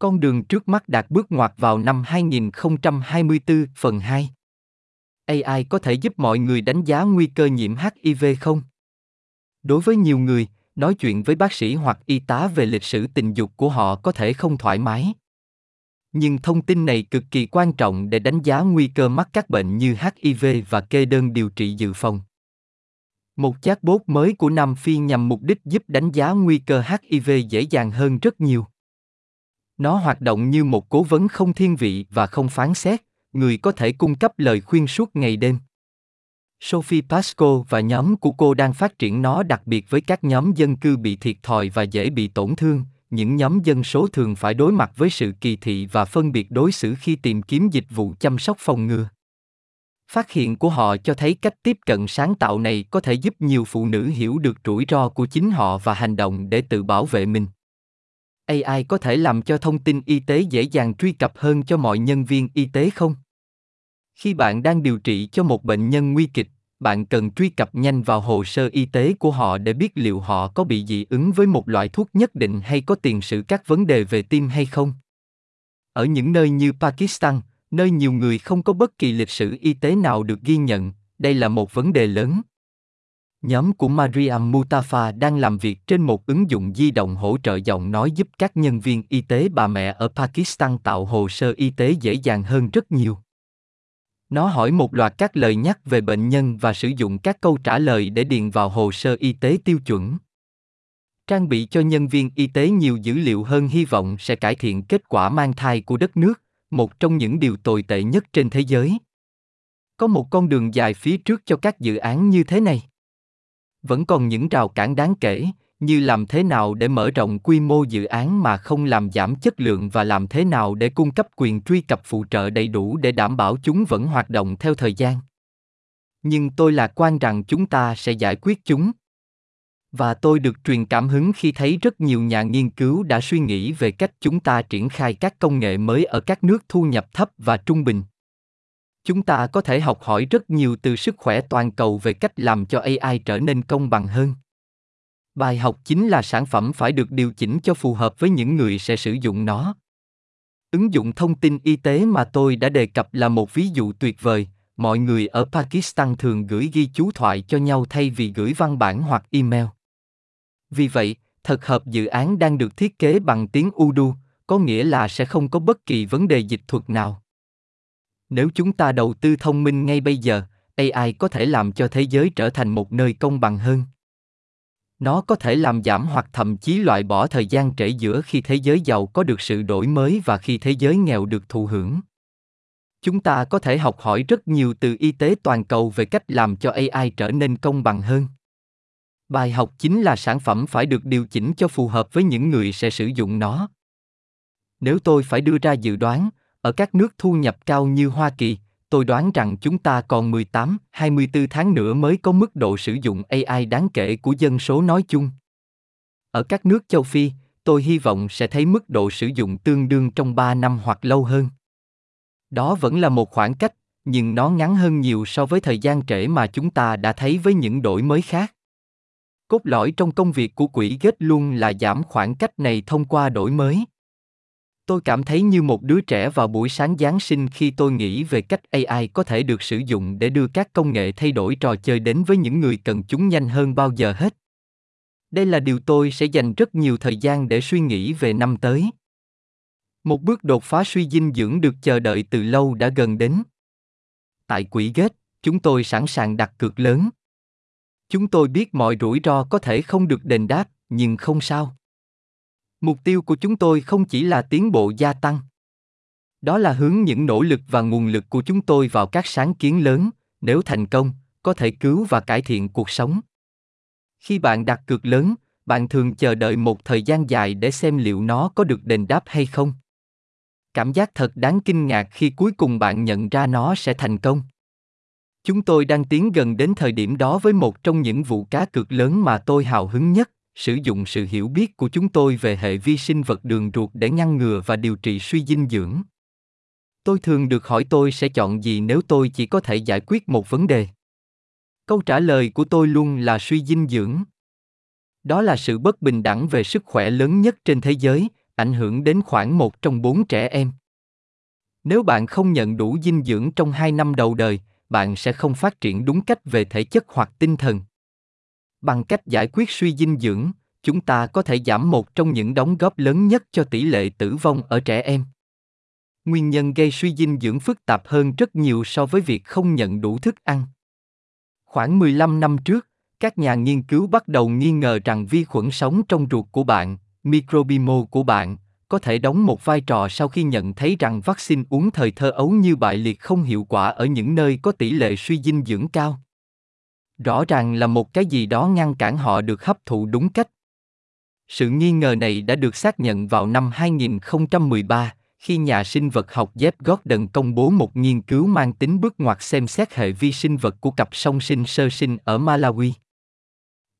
Con đường trước mắt đạt bước ngoặt vào năm 2024, phần 2. AI có thể giúp mọi người đánh giá nguy cơ nhiễm HIV không? Đối với nhiều người, nói chuyện với bác sĩ hoặc y tá về lịch sử tình dục của họ có thể không thoải mái. Nhưng thông tin này cực kỳ quan trọng để đánh giá nguy cơ mắc các bệnh như HIV và kê đơn điều trị dự phòng. Một chatbot mới của Nam Phi nhằm mục đích giúp đánh giá nguy cơ HIV dễ dàng hơn rất nhiều. Nó hoạt động như một cố vấn không thiên vị và không phán xét, người có thể cung cấp lời khuyên suốt ngày đêm. Sophie Pasco và nhóm của cô đang phát triển nó đặc biệt với các nhóm dân cư bị thiệt thòi và dễ bị tổn thương, những nhóm dân số thường phải đối mặt với sự kỳ thị và phân biệt đối xử khi tìm kiếm dịch vụ chăm sóc phòng ngừa. Phát hiện của họ cho thấy cách tiếp cận sáng tạo này có thể giúp nhiều phụ nữ hiểu được rủi ro của chính họ và hành động để tự bảo vệ mình. AI có thể làm cho thông tin y tế dễ dàng truy cập hơn cho mọi nhân viên y tế không? Khi bạn đang điều trị cho một bệnh nhân nguy kịch, bạn cần truy cập nhanh vào hồ sơ y tế của họ để biết liệu họ có bị dị ứng với một loại thuốc nhất định hay có tiền sử các vấn đề về tim hay không. Ở những nơi như Pakistan, nơi nhiều người không có bất kỳ lịch sử y tế nào được ghi nhận, đây là một vấn đề lớn. Nhóm của Mariam Mutafa đang làm việc trên một ứng dụng di động hỗ trợ giọng nói giúp các nhân viên y tế bà mẹ ở Pakistan tạo hồ sơ y tế dễ dàng hơn rất nhiều. Nó hỏi một loạt các lời nhắc về bệnh nhân và sử dụng các câu trả lời để điền vào hồ sơ y tế tiêu chuẩn. Trang bị cho nhân viên y tế nhiều dữ liệu hơn hy vọng sẽ cải thiện kết quả mang thai của đất nước, một trong những điều tồi tệ nhất trên thế giới. Có một con đường dài phía trước cho các dự án như thế này. Vẫn còn những rào cản đáng kể, như làm thế nào để mở rộng quy mô dự án mà không làm giảm chất lượng và làm thế nào để cung cấp quyền truy cập phụ trợ đầy đủ để đảm bảo chúng vẫn hoạt động theo thời gian. Nhưng tôi lạc quan rằng chúng ta sẽ giải quyết chúng. Và tôi được truyền cảm hứng khi thấy rất nhiều nhà nghiên cứu đã suy nghĩ về cách chúng ta triển khai các công nghệ mới ở các nước thu nhập thấp và trung bình chúng ta có thể học hỏi rất nhiều từ sức khỏe toàn cầu về cách làm cho ai trở nên công bằng hơn. Bài học chính là sản phẩm phải được điều chỉnh cho phù hợp với những người sẽ sử dụng nó. Ứng dụng thông tin y tế mà tôi đã đề cập là một ví dụ tuyệt vời. Mọi người ở pakistan thường gửi ghi chú thoại cho nhau thay vì gửi văn bản hoặc email. Vì vậy, thật hợp dự án đang được thiết kế bằng tiếng urdu, có nghĩa là sẽ không có bất kỳ vấn đề dịch thuật nào nếu chúng ta đầu tư thông minh ngay bây giờ ai có thể làm cho thế giới trở thành một nơi công bằng hơn. Nó có thể làm giảm hoặc thậm chí loại bỏ thời gian trễ giữa khi thế giới giàu có được sự đổi mới và khi thế giới nghèo được thụ hưởng. Chúng ta có thể học hỏi rất nhiều từ y tế toàn cầu về cách làm cho ai trở nên công bằng hơn. Bài học chính là sản phẩm phải được điều chỉnh cho phù hợp với những người sẽ sử dụng nó. Nếu tôi phải đưa ra dự đoán ở các nước thu nhập cao như hoa kỳ tôi đoán rằng chúng ta còn 18, 24 tháng nữa mới có mức độ sử dụng AI đáng kể của dân số nói chung. Ở các nước châu Phi, tôi hy vọng sẽ thấy mức độ sử dụng tương đương trong 3 năm hoặc lâu hơn. Đó vẫn là một khoảng cách, nhưng nó ngắn hơn nhiều so với thời gian trễ mà chúng ta đã thấy với những đổi mới khác. Cốt lõi trong công việc của quỹ ghét luôn là giảm khoảng cách này thông qua đổi mới. Tôi cảm thấy như một đứa trẻ vào buổi sáng Giáng sinh khi tôi nghĩ về cách AI có thể được sử dụng để đưa các công nghệ thay đổi trò chơi đến với những người cần chúng nhanh hơn bao giờ hết. Đây là điều tôi sẽ dành rất nhiều thời gian để suy nghĩ về năm tới. Một bước đột phá suy dinh dưỡng được chờ đợi từ lâu đã gần đến. Tại quỹ ghét, chúng tôi sẵn sàng đặt cược lớn. Chúng tôi biết mọi rủi ro có thể không được đền đáp, nhưng không sao mục tiêu của chúng tôi không chỉ là tiến bộ gia tăng. Đó là hướng những nỗ lực và nguồn lực của chúng tôi vào các sáng kiến lớn, nếu thành công, có thể cứu và cải thiện cuộc sống. Khi bạn đặt cược lớn, bạn thường chờ đợi một thời gian dài để xem liệu nó có được đền đáp hay không. Cảm giác thật đáng kinh ngạc khi cuối cùng bạn nhận ra nó sẽ thành công. Chúng tôi đang tiến gần đến thời điểm đó với một trong những vụ cá cược lớn mà tôi hào hứng nhất sử dụng sự hiểu biết của chúng tôi về hệ vi sinh vật đường ruột để ngăn ngừa và điều trị suy dinh dưỡng tôi thường được hỏi tôi sẽ chọn gì nếu tôi chỉ có thể giải quyết một vấn đề câu trả lời của tôi luôn là suy dinh dưỡng đó là sự bất bình đẳng về sức khỏe lớn nhất trên thế giới ảnh hưởng đến khoảng một trong bốn trẻ em. Nếu bạn không nhận đủ dinh dưỡng trong hai năm đầu đời, bạn sẽ không phát triển đúng cách về thể chất hoặc tinh thần. Bằng cách giải quyết suy dinh dưỡng, chúng ta có thể giảm một trong những đóng góp lớn nhất cho tỷ lệ tử vong ở trẻ em. Nguyên nhân gây suy dinh dưỡng phức tạp hơn rất nhiều so với việc không nhận đủ thức ăn. Khoảng 15 năm trước, các nhà nghiên cứu bắt đầu nghi ngờ rằng vi khuẩn sống trong ruột của bạn, microbiome của bạn, có thể đóng một vai trò sau khi nhận thấy rằng vaccine uống thời thơ ấu như bại liệt không hiệu quả ở những nơi có tỷ lệ suy dinh dưỡng cao. Rõ ràng là một cái gì đó ngăn cản họ được hấp thụ đúng cách. Sự nghi ngờ này đã được xác nhận vào năm 2013, khi nhà sinh vật học Jeff Gordon công bố một nghiên cứu mang tính bước ngoặt xem xét hệ vi sinh vật của cặp song sinh sơ sinh ở Malawi.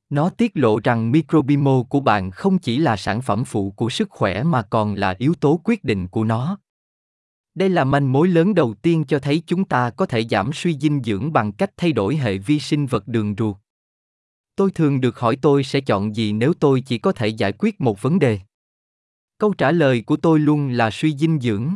Nó tiết lộ rằng microbiome của bạn không chỉ là sản phẩm phụ của sức khỏe mà còn là yếu tố quyết định của nó. Đây là manh mối lớn đầu tiên cho thấy chúng ta có thể giảm suy dinh dưỡng bằng cách thay đổi hệ vi sinh vật đường ruột. Tôi thường được hỏi tôi sẽ chọn gì nếu tôi chỉ có thể giải quyết một vấn đề. Câu trả lời của tôi luôn là suy dinh dưỡng.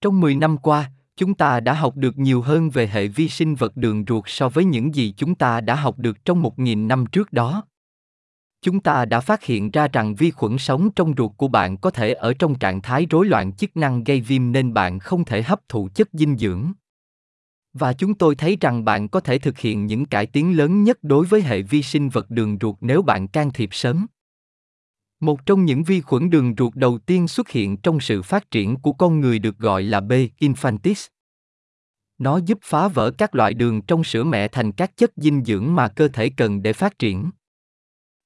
Trong 10 năm qua, chúng ta đã học được nhiều hơn về hệ vi sinh vật đường ruột so với những gì chúng ta đã học được trong 1.000 năm trước đó. Chúng ta đã phát hiện ra rằng vi khuẩn sống trong ruột của bạn có thể ở trong trạng thái rối loạn chức năng gây viêm nên bạn không thể hấp thụ chất dinh dưỡng. Và chúng tôi thấy rằng bạn có thể thực hiện những cải tiến lớn nhất đối với hệ vi sinh vật đường ruột nếu bạn can thiệp sớm. Một trong những vi khuẩn đường ruột đầu tiên xuất hiện trong sự phát triển của con người được gọi là B. infantis. Nó giúp phá vỡ các loại đường trong sữa mẹ thành các chất dinh dưỡng mà cơ thể cần để phát triển.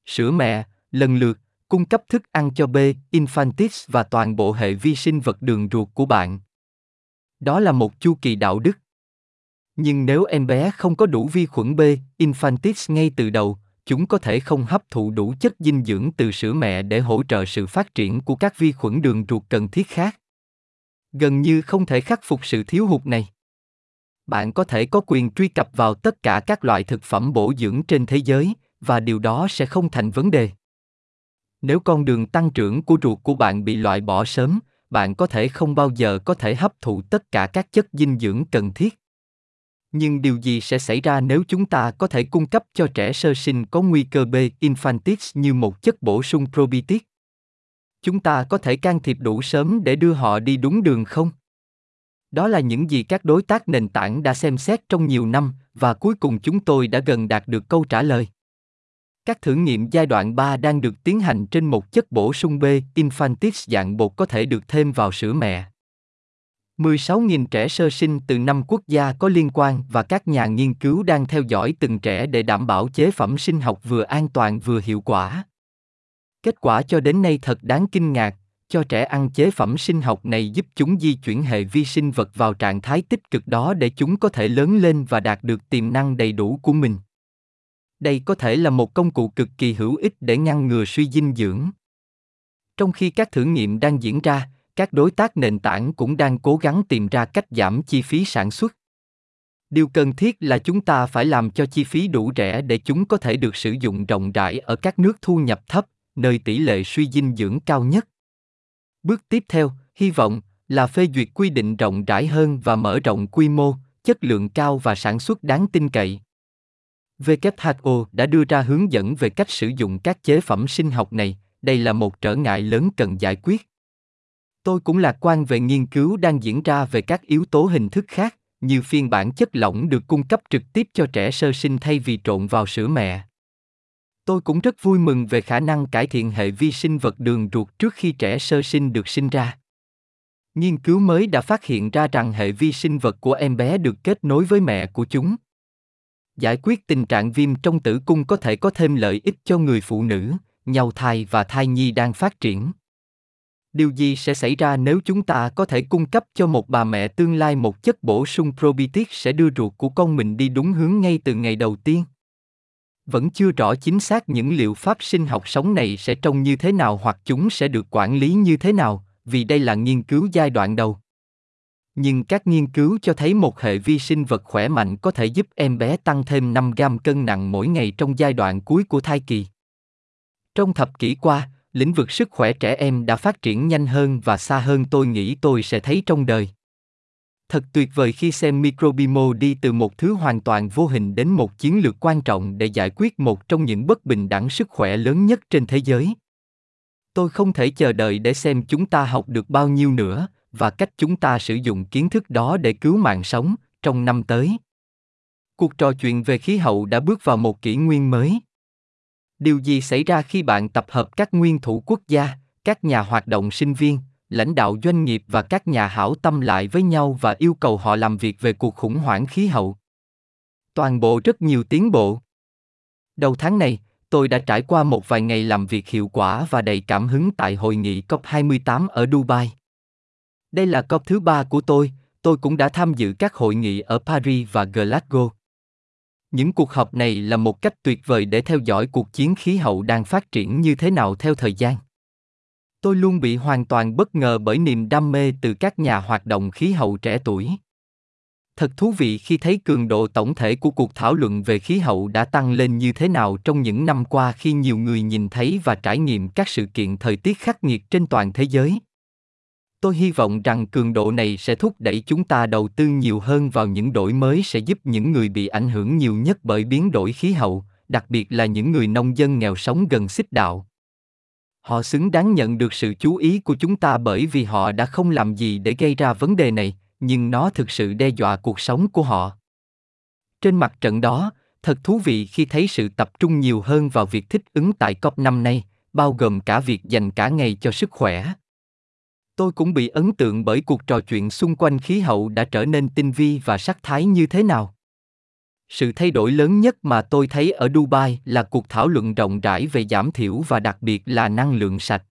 Sữa mẹ, lần lượt, cung cấp thức ăn cho B. infantis và toàn bộ hệ vi sinh vật đường ruột của bạn. Đó là một chu kỳ đạo đức. Nhưng nếu em bé không có đủ vi khuẩn B. infantis ngay từ đầu, chúng có thể không hấp thụ đủ chất dinh dưỡng từ sữa mẹ để hỗ trợ sự phát triển của các vi khuẩn đường ruột cần thiết khác. Gần như không thể khắc phục sự thiếu hụt này. Bạn có thể có quyền truy cập vào tất cả các loại thực phẩm bổ dưỡng trên thế giới và điều đó sẽ không thành vấn đề. Nếu con đường tăng trưởng của ruột của bạn bị loại bỏ sớm, bạn có thể không bao giờ có thể hấp thụ tất cả các chất dinh dưỡng cần thiết nhưng điều gì sẽ xảy ra nếu chúng ta có thể cung cấp cho trẻ sơ sinh có nguy cơ B infantis như một chất bổ sung probiotic? Chúng ta có thể can thiệp đủ sớm để đưa họ đi đúng đường không? Đó là những gì các đối tác nền tảng đã xem xét trong nhiều năm và cuối cùng chúng tôi đã gần đạt được câu trả lời. Các thử nghiệm giai đoạn 3 đang được tiến hành trên một chất bổ sung B infantis dạng bột có thể được thêm vào sữa mẹ. 16.000 trẻ sơ sinh từ năm quốc gia có liên quan và các nhà nghiên cứu đang theo dõi từng trẻ để đảm bảo chế phẩm sinh học vừa an toàn vừa hiệu quả. Kết quả cho đến nay thật đáng kinh ngạc, cho trẻ ăn chế phẩm sinh học này giúp chúng di chuyển hệ vi sinh vật vào trạng thái tích cực đó để chúng có thể lớn lên và đạt được tiềm năng đầy đủ của mình. Đây có thể là một công cụ cực kỳ hữu ích để ngăn ngừa suy dinh dưỡng. Trong khi các thử nghiệm đang diễn ra, các đối tác nền tảng cũng đang cố gắng tìm ra cách giảm chi phí sản xuất. Điều cần thiết là chúng ta phải làm cho chi phí đủ rẻ để chúng có thể được sử dụng rộng rãi ở các nước thu nhập thấp nơi tỷ lệ suy dinh dưỡng cao nhất. Bước tiếp theo hy vọng là phê duyệt quy định rộng rãi hơn và mở rộng quy mô chất lượng cao và sản xuất đáng tin cậy. WHO đã đưa ra hướng dẫn về cách sử dụng các chế phẩm sinh học này, đây là một trở ngại lớn cần giải quyết. Tôi cũng lạc quan về nghiên cứu đang diễn ra về các yếu tố hình thức khác, như phiên bản chất lỏng được cung cấp trực tiếp cho trẻ sơ sinh thay vì trộn vào sữa mẹ. Tôi cũng rất vui mừng về khả năng cải thiện hệ vi sinh vật đường ruột trước khi trẻ sơ sinh được sinh ra. Nghiên cứu mới đã phát hiện ra rằng hệ vi sinh vật của em bé được kết nối với mẹ của chúng. Giải quyết tình trạng viêm trong tử cung có thể có thêm lợi ích cho người phụ nữ, nhau thai và thai nhi đang phát triển. Điều gì sẽ xảy ra nếu chúng ta có thể cung cấp cho một bà mẹ tương lai một chất bổ sung probiotic sẽ đưa ruột của con mình đi đúng hướng ngay từ ngày đầu tiên? Vẫn chưa rõ chính xác những liệu pháp sinh học sống này sẽ trông như thế nào hoặc chúng sẽ được quản lý như thế nào vì đây là nghiên cứu giai đoạn đầu nhưng các nghiên cứu cho thấy một hệ vi sinh vật khỏe mạnh có thể giúp em bé tăng thêm 5 gram cân nặng mỗi ngày trong giai đoạn cuối của thai kỳ. Trong thập kỷ qua, lĩnh vực sức khỏe trẻ em đã phát triển nhanh hơn và xa hơn tôi nghĩ tôi sẽ thấy trong đời. Thật tuyệt vời khi xem Microbimo đi từ một thứ hoàn toàn vô hình đến một chiến lược quan trọng để giải quyết một trong những bất bình đẳng sức khỏe lớn nhất trên thế giới. Tôi không thể chờ đợi để xem chúng ta học được bao nhiêu nữa và cách chúng ta sử dụng kiến thức đó để cứu mạng sống trong năm tới. Cuộc trò chuyện về khí hậu đã bước vào một kỷ nguyên mới. Điều gì xảy ra khi bạn tập hợp các nguyên thủ quốc gia, các nhà hoạt động sinh viên, lãnh đạo doanh nghiệp và các nhà hảo tâm lại với nhau và yêu cầu họ làm việc về cuộc khủng hoảng khí hậu? Toàn bộ rất nhiều tiến bộ. Đầu tháng này, tôi đã trải qua một vài ngày làm việc hiệu quả và đầy cảm hứng tại hội nghị COP28 ở Dubai. Đây là COP thứ ba của tôi, tôi cũng đã tham dự các hội nghị ở Paris và Glasgow. Những cuộc họp này là một cách tuyệt vời để theo dõi cuộc chiến khí hậu đang phát triển như thế nào theo thời gian. Tôi luôn bị hoàn toàn bất ngờ bởi niềm đam mê từ các nhà hoạt động khí hậu trẻ tuổi. Thật thú vị khi thấy cường độ tổng thể của cuộc thảo luận về khí hậu đã tăng lên như thế nào trong những năm qua khi nhiều người nhìn thấy và trải nghiệm các sự kiện thời tiết khắc nghiệt trên toàn thế giới. Tôi hy vọng rằng cường độ này sẽ thúc đẩy chúng ta đầu tư nhiều hơn vào những đổi mới sẽ giúp những người bị ảnh hưởng nhiều nhất bởi biến đổi khí hậu, đặc biệt là những người nông dân nghèo sống gần xích đạo. Họ xứng đáng nhận được sự chú ý của chúng ta bởi vì họ đã không làm gì để gây ra vấn đề này, nhưng nó thực sự đe dọa cuộc sống của họ. Trên mặt trận đó, thật thú vị khi thấy sự tập trung nhiều hơn vào việc thích ứng tại COP năm nay, bao gồm cả việc dành cả ngày cho sức khỏe. Tôi cũng bị ấn tượng bởi cuộc trò chuyện xung quanh khí hậu đã trở nên tinh vi và sắc thái như thế nào. Sự thay đổi lớn nhất mà tôi thấy ở Dubai là cuộc thảo luận rộng rãi về giảm thiểu và đặc biệt là năng lượng sạch.